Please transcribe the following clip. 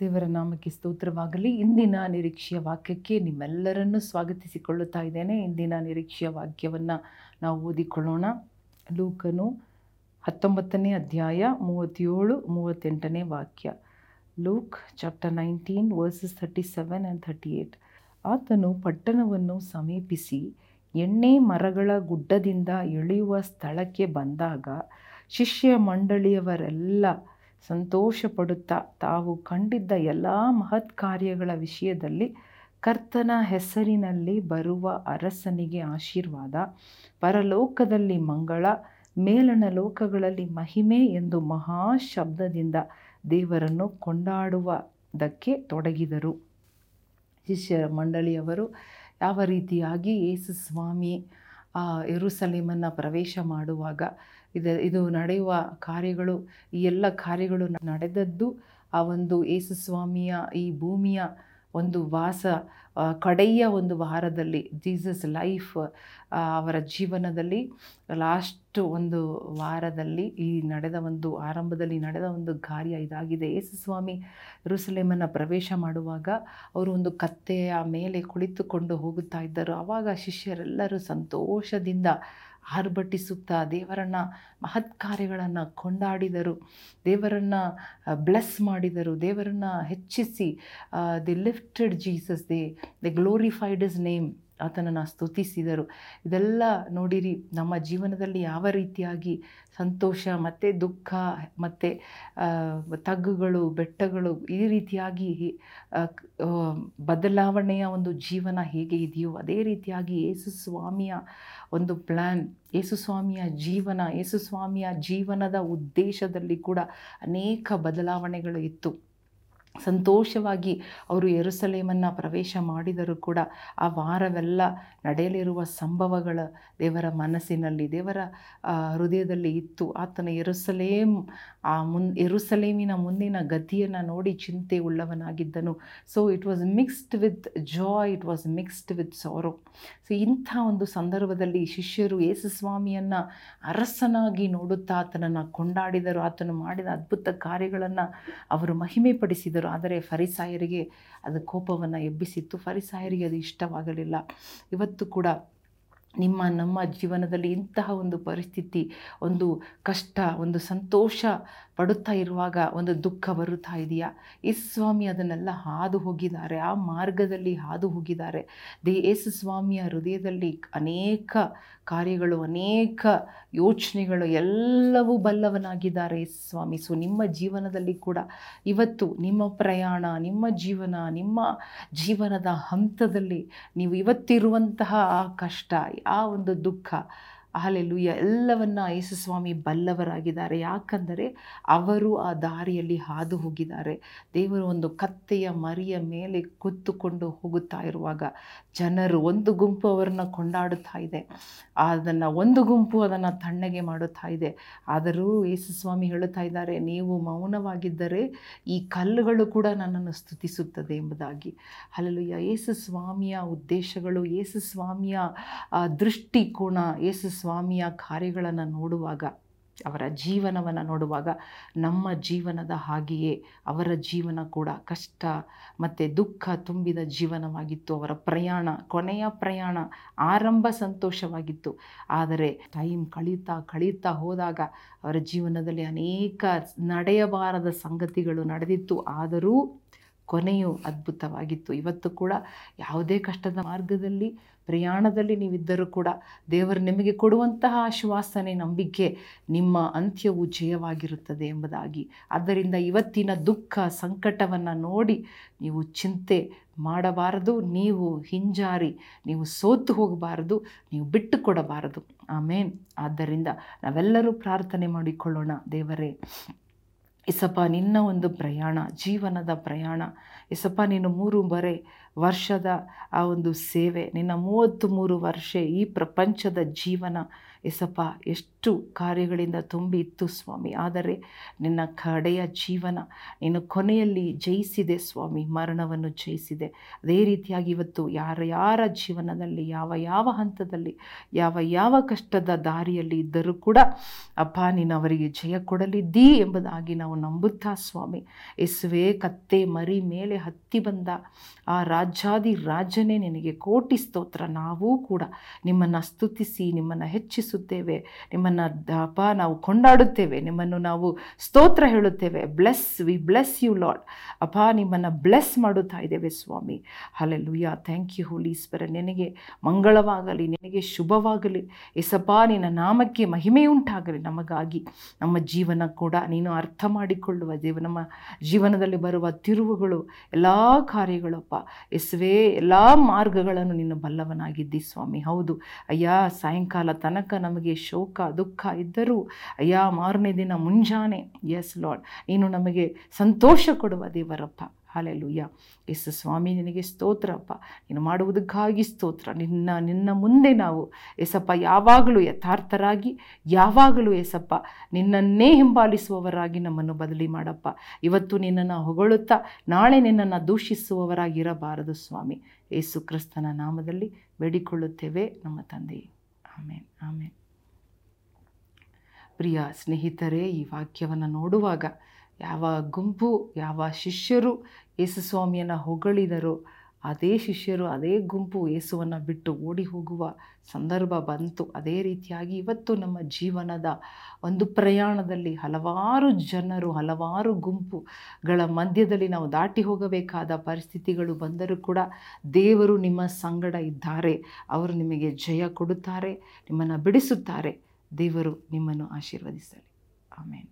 ದೇವರ ನಾಮಕ್ಕೆ ಸ್ತೋತ್ರವಾಗಲಿ. ಇಂದಿನ ನಿರೀಕ್ಷೆಯ ವಾಕ್ಯಕ್ಕೆ ನಿಮ್ಮೆಲ್ಲರನ್ನು ಸ್ವಾಗತಿಸಿಕೊಳ್ಳುತ್ತಾ ಇದ್ದೇನೆ. ಇಂದಿನ ನಿರೀಕ್ಷೆಯ ವಾಕ್ಯವನ್ನು ನಾವು ಓದಿಕೊಳ್ಳೋಣ. ಲೂಕನು ಹತ್ತೊಂಬತ್ತನೇ ಅಧ್ಯಾಯ ಮೂವತ್ತೇಳು ಮೂವತ್ತೆಂಟನೇ ವಾಕ್ಯ. Luke chapter nineteen verses thirty seven and thirty eight ಆತನು ಪಟ್ಟಣವನ್ನು ಸಮೀಪಿಸಿ ಎಣ್ಣೆ ಮರಗಳ ಗುಡ್ಡದಿಂದ ಇಳಿಯುವ ಸ್ಥಳಕ್ಕೆ ಬಂದಾಗ ಶಿಷ್ಯ ಮಂಡಳಿಯವರೆಲ್ಲ ಸಂತೋಷಪಡುತ್ತಾ ತಾವು ಕಂಡಿದ್ದ ಎಲ್ಲ ಮಹತ್ ಕಾರ್ಯಗಳ ವಿಷಯದಲ್ಲಿ ಕರ್ತನ ಹೆಸರಿನಲ್ಲಿ ಬರುವ ಅರಸನಿಗೆ ಆಶೀರ್ವಾದ. ಪರಲೋಕದಲ್ಲಿ ಮಂಗಳ, ಮೇಲಣ ಲೋಕಗಳಲ್ಲಿ ಮಹಿಮೆ ಎಂದು ಮಹಾ ಶಬ್ದದಿಂದ ದೇವರನ್ನು ಕೊಂಡಾಡುವುದಕ್ಕೆ ತೊಡಗಿದರು. ಶಿಷ್ಯ ಮಂಡಳಿಯವರು, ಯಾವ ರೀತಿಯಾಗಿ ಯೇಸು ಸ್ವಾಮಿ ಎರುಸಲೇಮನ್ನು ಪ್ರವೇಶ ಮಾಡುವಾಗ ಇದು ಇದು ನಡೆಯುವ ಕಾರ್ಯಗಳು, ಈ ಎಲ್ಲ ಕಾರ್ಯಗಳು ನಡೆದದ್ದು ಆ ಒಂದು ಯೇಸು ಸ್ವಾಮಿಯ ಈ ಭೂಮಿಯ ಒಂದು ವಾಸ ಕಡೆಯ ಒಂದು ವಾರದಲ್ಲಿ, ಜೀಸಸ್ ಲೈಫ್ ಅವರ ಜೀವನದಲ್ಲಿ, ಲಾಸ್ಟ್ ಒಂದು ವಾರದಲ್ಲಿ ಈ ನಡೆದ ಒಂದು, ಆರಂಭದಲ್ಲಿ ನಡೆದ ಒಂದು ಕಾರ್ಯ ಇದಾಗಿದೆ. ಯೇಸು ಸ್ವಾಮಿ ರುಸಲೇಮನ್ನು ಪ್ರವೇಶ ಮಾಡುವಾಗ ಅವರು ಒಂದು ಕತ್ತೆಯ ಮೇಲೆ ಕುಳಿತುಕೊಂಡು ಹೋಗುತ್ತಾ ಇದ್ದರು. ಆವಾಗ ಶಿಷ್ಯರೆಲ್ಲರೂ ಸಂತೋಷದಿಂದ ಆರ್ಭಟಿಸುತ್ತಾ ದೇವರನ್ನು ಮಹತ್ ಕಾರ್ಯಗಳನ್ನು ಕೊಂಡಾಡಿದರು. ದೇವರನ್ನು ಬ್ಲೆಸ್ ಮಾಡಿದರು. ದೇವರನ್ನು ಹೆಚ್ಚಿಸಿ they lifted Jesus they they glorified his name ಆತನನ್ನು ಸ್ತುತಿಸಿದರು. ಇದೆಲ್ಲ ನೋಡಿರಿ, ನಮ್ಮ ಜೀವನದಲ್ಲಿ ಯಾವ ರೀತಿಯಾಗಿ ಸಂತೋಷ, ಮತ್ತು ದುಃಖ, ಮತ್ತು ತಗ್ಗುಗಳು, ಬೆಟ್ಟಗಳು ಈ ರೀತಿಯಾಗಿ ಬದಲಾವಣೆಯ ಒಂದು ಜೀವನ ಹೇಗೆ ಇದೆಯೋ ಅದೇ ರೀತಿಯಾಗಿ ಯೇಸು ಸ್ವಾಮಿಯ ಒಂದು ಪ್ಲ್ಯಾನ್ ಯೇಸುಸ್ವಾಮಿಯ ಜೀವನ ಯೇಸುಸ್ವಾಮಿಯ ಜೀವನದ ಉದ್ದೇಶದಲ್ಲಿ ಕೂಡ ಅನೇಕ ಬದಲಾವಣೆಗಳು ಇತ್ತು. ಸಂತೋಷವಾಗಿ ಅವರು ಎರುಸಲೇಮನ್ನು ಪ್ರವೇಶ ಮಾಡಿದರೂ ಕೂಡ ಆ ವಾರವೆಲ್ಲ ನಡೆಯಲಿರುವ ಸಂಭವಗಳ ದೇವರ ಮನಸ್ಸಿನಲ್ಲಿ, ದೇವರ ಹೃದಯದಲ್ಲಿ ಇತ್ತು. ಆತನ ಎರುಸಲೇಮ್ ಆ ಮುನ್ ಎರುಸಲೇಮಿನ ಮುಂದಿನ ಗತಿಯನ್ನು ನೋಡಿ ಚಿಂತೆ ಉಳ್ಳವನಾಗಿದ್ದನು. So it was mixed with joy it was mixed with sorrow so ಇಂಥ ಒಂದು ಸಂದರ್ಭದಲ್ಲಿ ಶಿಷ್ಯರು ಯೇಸುಸ್ವಾಮಿಯನ್ನು ಅರಸನಾಗಿ ನೋಡುತ್ತಾ ಆತನನ್ನು ಕೊಂಡಾಡಿದರು. ಆತನು ಮಾಡಿದ ಅದ್ಭುತ ಕಾರ್ಯಗಳನ್ನು ಅವರು ಮಹಿಮೆಪಡಿಸಿದರು. ಆದರೆ ಫರಿಸಾಯರಿಗೆ ಅದು ಕೋಪವನ್ನು ಎಬ್ಬಿಸಿತ್ತು. ಫರಿಸಾಯರಿಗೆ ಅದು ಇಷ್ಟವಾಗಲಿಲ್ಲ. ಇವತ್ತು ಕೂಡ ನಿಮ್ಮ, ನಮ್ಮ ಜೀವನದಲ್ಲಿ ಇಂತಹ ಒಂದು ಪರಿಸ್ಥಿತಿ, ಒಂದು ಕಷ್ಟ, ಒಂದು ಸಂತೋಷ ಪಡುತ್ತಾ ಇರುವಾಗ ಒಂದು ದುಃಖ ಬರುತ್ತಾ ಇದೆಯಾ? ಸ್ವಾಮಿ ಅದನ್ನೆಲ್ಲ ಹಾದು ಹೋಗಿದ್ದಾರೆ. ಆ ಮಾರ್ಗದಲ್ಲಿ ಹಾದು ಹೋಗಿದ್ದಾರೆ. ದೇ, ಯೇಸು ಸ್ವಾಮಿಯ ಹೃದಯದಲ್ಲಿ ಅನೇಕ ಕಾರ್ಯಗಳು, ಅನೇಕ ಯೋಚನೆಗಳು ಎಲ್ಲವೂ ಬಲ್ಲವನಾಗಿದ್ದಾರೆ ಸ್ವಾಮಿ. ಸೊ ನಿಮ್ಮ ಜೀವನದಲ್ಲಿ ಕೂಡ ಇವತ್ತು ನಿಮ್ಮ ಪ್ರಯಾಣ, ನಿಮ್ಮ ಜೀವನ, ನಿಮ್ಮ ಜೀವನದ ಹಂತದಲ್ಲಿ ನೀವು ಇವತ್ತಿರುವಂತಹ ಆ ಕಷ್ಟ, ಆ ಒಂದು ದುಃಖ ಹಾಲೆಲುಯ್ಯ ಎಲ್ಲವನ್ನ ಯೇಸುಸ್ವಾಮಿ ಬಲ್ಲವರಾಗಿದ್ದಾರೆ. ಯಾಕಂದರೆ ಅವರು ಆ ದಾರಿಯಲ್ಲಿ ಹಾದು ಹೋಗಿದ್ದಾರೆ ದೇವರು ಒಂದು ಕತ್ತೆಯ ಮರಿಯ ಮೇಲೆ ಕೂತುಕೊಂಡು ಹೋಗುತ್ತಾ ಇರುವಾಗ ಜನರು ಒಂದು ಗುಂಪು ಅವರನ್ನು ಕೊಂಡಾಡುತ್ತಾ ಇದೆ. ಅದನ್ನು ಒಂದು ಗುಂಪು ಅದನ್ನು ತಣ್ಣಗೆ ಮಾಡುತ್ತಾ ಇದೆ. ಆದರೂ ಯೇಸುಸ್ವಾಮಿ ಹೇಳುತ್ತಾ ಇದ್ದಾರೆ, ನೀವು ಮೌನವಾಗಿದ್ದರೆ ಈ ಕಲ್ಲುಗಳು ಕೂಡ ನನ್ನನ್ನು ಸ್ತುತಿಸುತ್ತದೆ ಎಂಬುದಾಗಿ. ಅಲ್ಲಲುಯ್ಯ ಯೇಸುಸ್ವಾಮಿಯ ಉದ್ದೇಶಗಳು, ಯೇಸುಸ್ವಾಮಿಯ ದೃಷ್ಟಿಕೋನ ಯೇಸು ಸ್ವಾಮಿಯ ಕಾರ್ಯಗಳನ್ನು ನೋಡುವಾಗ, ಅವರ ಜೀವನವನ್ನು ನೋಡುವಾಗ, ನಮ್ಮ ಜೀವನದ ಹಾಗೆಯೇ ಅವರ ಜೀವನ ಕೂಡ ಕಷ್ಟ ಮತ್ತು ದುಃಖ ತುಂಬಿದ ಜೀವನವಾಗಿತ್ತು, ಅವರ ಪ್ರಯಾಣ, ಕೊನೆಯ ಪ್ರಯಾಣ ಆರಂಭ ಸಂತೋಷವಾಗಿತ್ತು. ಆದರೆ ಟೈಮ್ ಕಳೀತಾ ಕಳೀತಾ ಹೋದಾಗ ಅವರ ಜೀವನದಲ್ಲಿ ಅನೇಕ ನಡೆಯಬಾರದ ಸಂಗತಿಗಳು ನಡೆದಿತ್ತು. ಆದರೂ ಕೊನೆಯು ಅದ್ಭುತವಾಗಿತ್ತು. ಇವತ್ತು ಕೂಡ ಯಾವುದೇ ಕಷ್ಟದ ಮಾರ್ಗದಲ್ಲಿ, ಪ್ರಯಾಣದಲ್ಲಿ ನೀವಿದ್ದರೂ ಕೂಡ ದೇವರು ನಿಮಗೆ ಕೊಡುವಂತಹ ಆಶ್ವಾಸನೆ, ನಂಬಿಕೆ ನಿಮ್ಮ ಅಂತ್ಯವು ಜಯವಾಗಿರುತ್ತದೆ ಎಂಬುದಾಗಿ. ಆದ್ದರಿಂದ ಇವತ್ತಿನ ದುಃಖ, ಸಂಕಟವನ್ನು ನೋಡಿ ನೀವು ಚಿಂತೆ ಮಾಡಬಾರದು, ನೀವು ಹಿಂಜಾರಿ, ನೀವು ಸೋತು ಹೋಗಬಾರದು, ನೀವು ಬಿಟ್ಟು ಕೊಡಬಾರದು. ಆಮೇನ್. ಆದ್ದರಿಂದ ನಾವೆಲ್ಲರೂ ಪ್ರಾರ್ಥನೆ ಮಾಡಿಕೊಳ್ಳೋಣ. ದೇವರೇ ಇಸಪ್ಪ ನಿನ್ನ ಒಂದು ಪ್ರಯಾಣ ಜೀವನದ ಪ್ರಯಾಣ. ಇಸಪ್ಪ ನೀನು ಮೂರು ಬರೆ ವರ್ಷದ ಆ ಒಂದು ಸೇವೆ, ನಿನ್ನ ಮೂವತ್ತು ಮೂರು ವರ್ಷ ಈ ಪ್ರಪಂಚದ ಜೀವನ, ಎಸಪ್ಪ, ಎಷ್ಟು ಕಾರ್ಯಗಳಿಂದ ತುಂಬಿ ಇತ್ತು ಸ್ವಾಮಿ. ಆದರೆ ನಿನ್ನ ಕಡೆಯ ಜೀವನ ನೀನು ಕೊನೆಯಲ್ಲಿ ಜಯಿಸಿದೆ ಸ್ವಾಮಿ, ಮರಣವನ್ನು ಜಯಿಸಿದೆ. ಅದೇ ರೀತಿಯಾಗಿ ಇವತ್ತು ಯಾರ ಯಾರ ಜೀವನದಲ್ಲಿ, ಯಾವ ಯಾವ ಹಂತದಲ್ಲಿ, ಯಾವ ಯಾವ ಕಷ್ಟದ ದಾರಿಯಲ್ಲಿ ಇದ್ದರೂ ಕೂಡ, ಅಪ್ಪ ನೀನು ಅವರಿಗೆ ಜಯ ಕೊಡಲಿದ್ದೀ ಎಂಬುದಾಗಿ ನಾವು ನಂಬುತ್ತಾ ಸ್ವಾಮಿ. ಎಸುವೆ ಕತ್ತೆ ಮರಿ ಮೇಲೆ ಹತ್ತಿ ಬಂದ ಆ ರಾಜಾದಿ ರಾಜನೇ ನಿನಗೆ ಕೋಟಿ ಸ್ತೋತ್ರ. ನಾವೂ ಕೂಡ ನಿಮ್ಮನ್ನು ಸ್ತುತಿಸಿ, ನಿಮ್ಮನ್ನು ಹೆಚ್ಚಿಸುತ್ತೇವೆ. ನಿಮ್ಮನ್ನು ದಪ ನಾವು ಕೊಂಡಾಡುತ್ತೇವೆ. ನಿಮ್ಮನ್ನು ನಾವು ಸ್ತೋತ್ರ ಹೇಳುತ್ತೇವೆ. Bless we bless you Lord ಅಪ್ಪ ನಿಮ್ಮನ್ನು ಬ್ಲೆಸ್ ಮಾಡುತ್ತಾ ಇದ್ದೇವೆ ಸ್ವಾಮಿ. Hallelujah thank you holy spirit ನಿನಗೆ ಮಂಗಳವಾಗಲಿ, ನಿನಗೆ ಶುಭವಾಗಲಿ. ಎಸಪ್ಪ ನಿನ್ನ ನಾಮಕ್ಕೆ ಮಹಿಮೆಯುಂಟಾಗಲಿ ನಮಗಾಗಿ. ನಮ್ಮ ಜೀವನ ಕೂಡ ನೀನು ಅರ್ಥ ಮಾಡಿಕೊಳ್ಳುವ ದೇವ ನಮ್ಮ ಜೀವನದಲ್ಲಿ ಬರುವ ತಿರುವುಗಳು, ಎಲ್ಲ ಕಾರ್ಯಗಳಪ್ಪ ಎಸುವೆ ಎಲ್ಲ ಮಾರ್ಗಗಳನ್ನು ನೀನು ಬಲ್ಲವನಾಗಿದ್ದಿ ಸ್ವಾಮಿ. ಹೌದು. ಅಯ್ಯ, ಸಾಯಂಕಾಲ ತನಕ ನಮಗೆ ಶೋಕ, ದುಃಖ ಇದ್ದರೂ ಅಯ್ಯ, ಮಾರನೇ ದಿನ ಮುಂಜಾನೆ ಎಸ್ ಲಾರ್ಡ್ ನೀನು ನಮಗೆ ಸಂತೋಷ ಕೊಡುವ ದೇವರಪ್ಪ. ಹಾಲೆಲುಯ್ಯ. ಯೇಸು ಸ್ವಾಮಿ, ನಿನಗೆ ಸ್ತೋತ್ರಪ್ಪ ನೀನು ಮಾಡುವುದಕ್ಕಾಗಿ ಸ್ತೋತ್ರ. ನಿನ್ನ ನಿನ್ನ ಮುಂದೆ ನಾವು ಎಸಪ್ಪ ಯಾವಾಗಲೂ ಯಥಾರ್ಥರಾಗಿ, ಯಾವಾಗಲೂ ಎಸಪ್ಪ ನಿನ್ನನ್ನೇ ಹಿಂಬಾಲಿಸುವವರಾಗಿ ನಮ್ಮನ್ನು ಬದಲಿ ಮಾಡಪ್ಪ. ಇವತ್ತು ನಿನ್ನನ್ನು ಹೊಗಳುತ್ತಾ, ನಾಳೆ ನಿನ್ನನ್ನು ದೂಷಿಸುವವರಾಗಿರಬಾರದು ಸ್ವಾಮಿ. ಯೇಸು ಕ್ರಿಸ್ತನ ನಾಮದಲ್ಲಿ ಬೇಡಿಕೊಳ್ಳುತ್ತೇವೆ ನಮ್ಮ ತಂದೆ. ಆಮೇನ್ ಆಮೇನ್. ಪ್ರಿಯ ಸ್ನೇಹಿತರೇ, ಈ ವಾಕ್ಯವನ್ನು ನೋಡುವಾಗ ಯಾವ ಗುಂಪು, ಯಾವ ಶಿಷ್ಯರು ಯೇಸುಸ್ವಾಮಿಯನ್ನು ಹೊಗಳಿದರು. ಅದೇ ಶಿಷ್ಯರು ಅದೇ ಗುಂಪು ಯೇಸುವನ್ನು ಬಿಟ್ಟು ಓಡಿ ಹೋಗುವ ಸಂದರ್ಭ ಬಂತು. ಅದೇ ರೀತಿಯಾಗಿ ಇವತ್ತು ನಮ್ಮ ಜೀವನದ ಒಂದು ಪ್ರಯಾಣದಲ್ಲಿ ಹಲವಾರು ಜನರು, ಹಲವಾರು ಗುಂಪುಗಳ ಮಧ್ಯದಲ್ಲಿ ನಾವು ದಾಟಿ ಹೋಗಬೇಕಾದ ಪರಿಸ್ಥಿತಿಗಳು ಬಂದರೂ ಕೂಡ ದೇವರು ನಿಮ್ಮ ಸಂಗಡ ಇದ್ದಾರೆ. ಅವರು ನಿಮಗೆ ಜಯ ಕೊಡುತ್ತಾರೆ, ನಿಮ್ಮನ್ನು ಬಿಡಿಸುತ್ತಾರೆ. ದೇವರು ನಿಮ್ಮನ್ನು ಆಶೀರ್ವದಿಸಲಿ. ಆಮೇಲೆ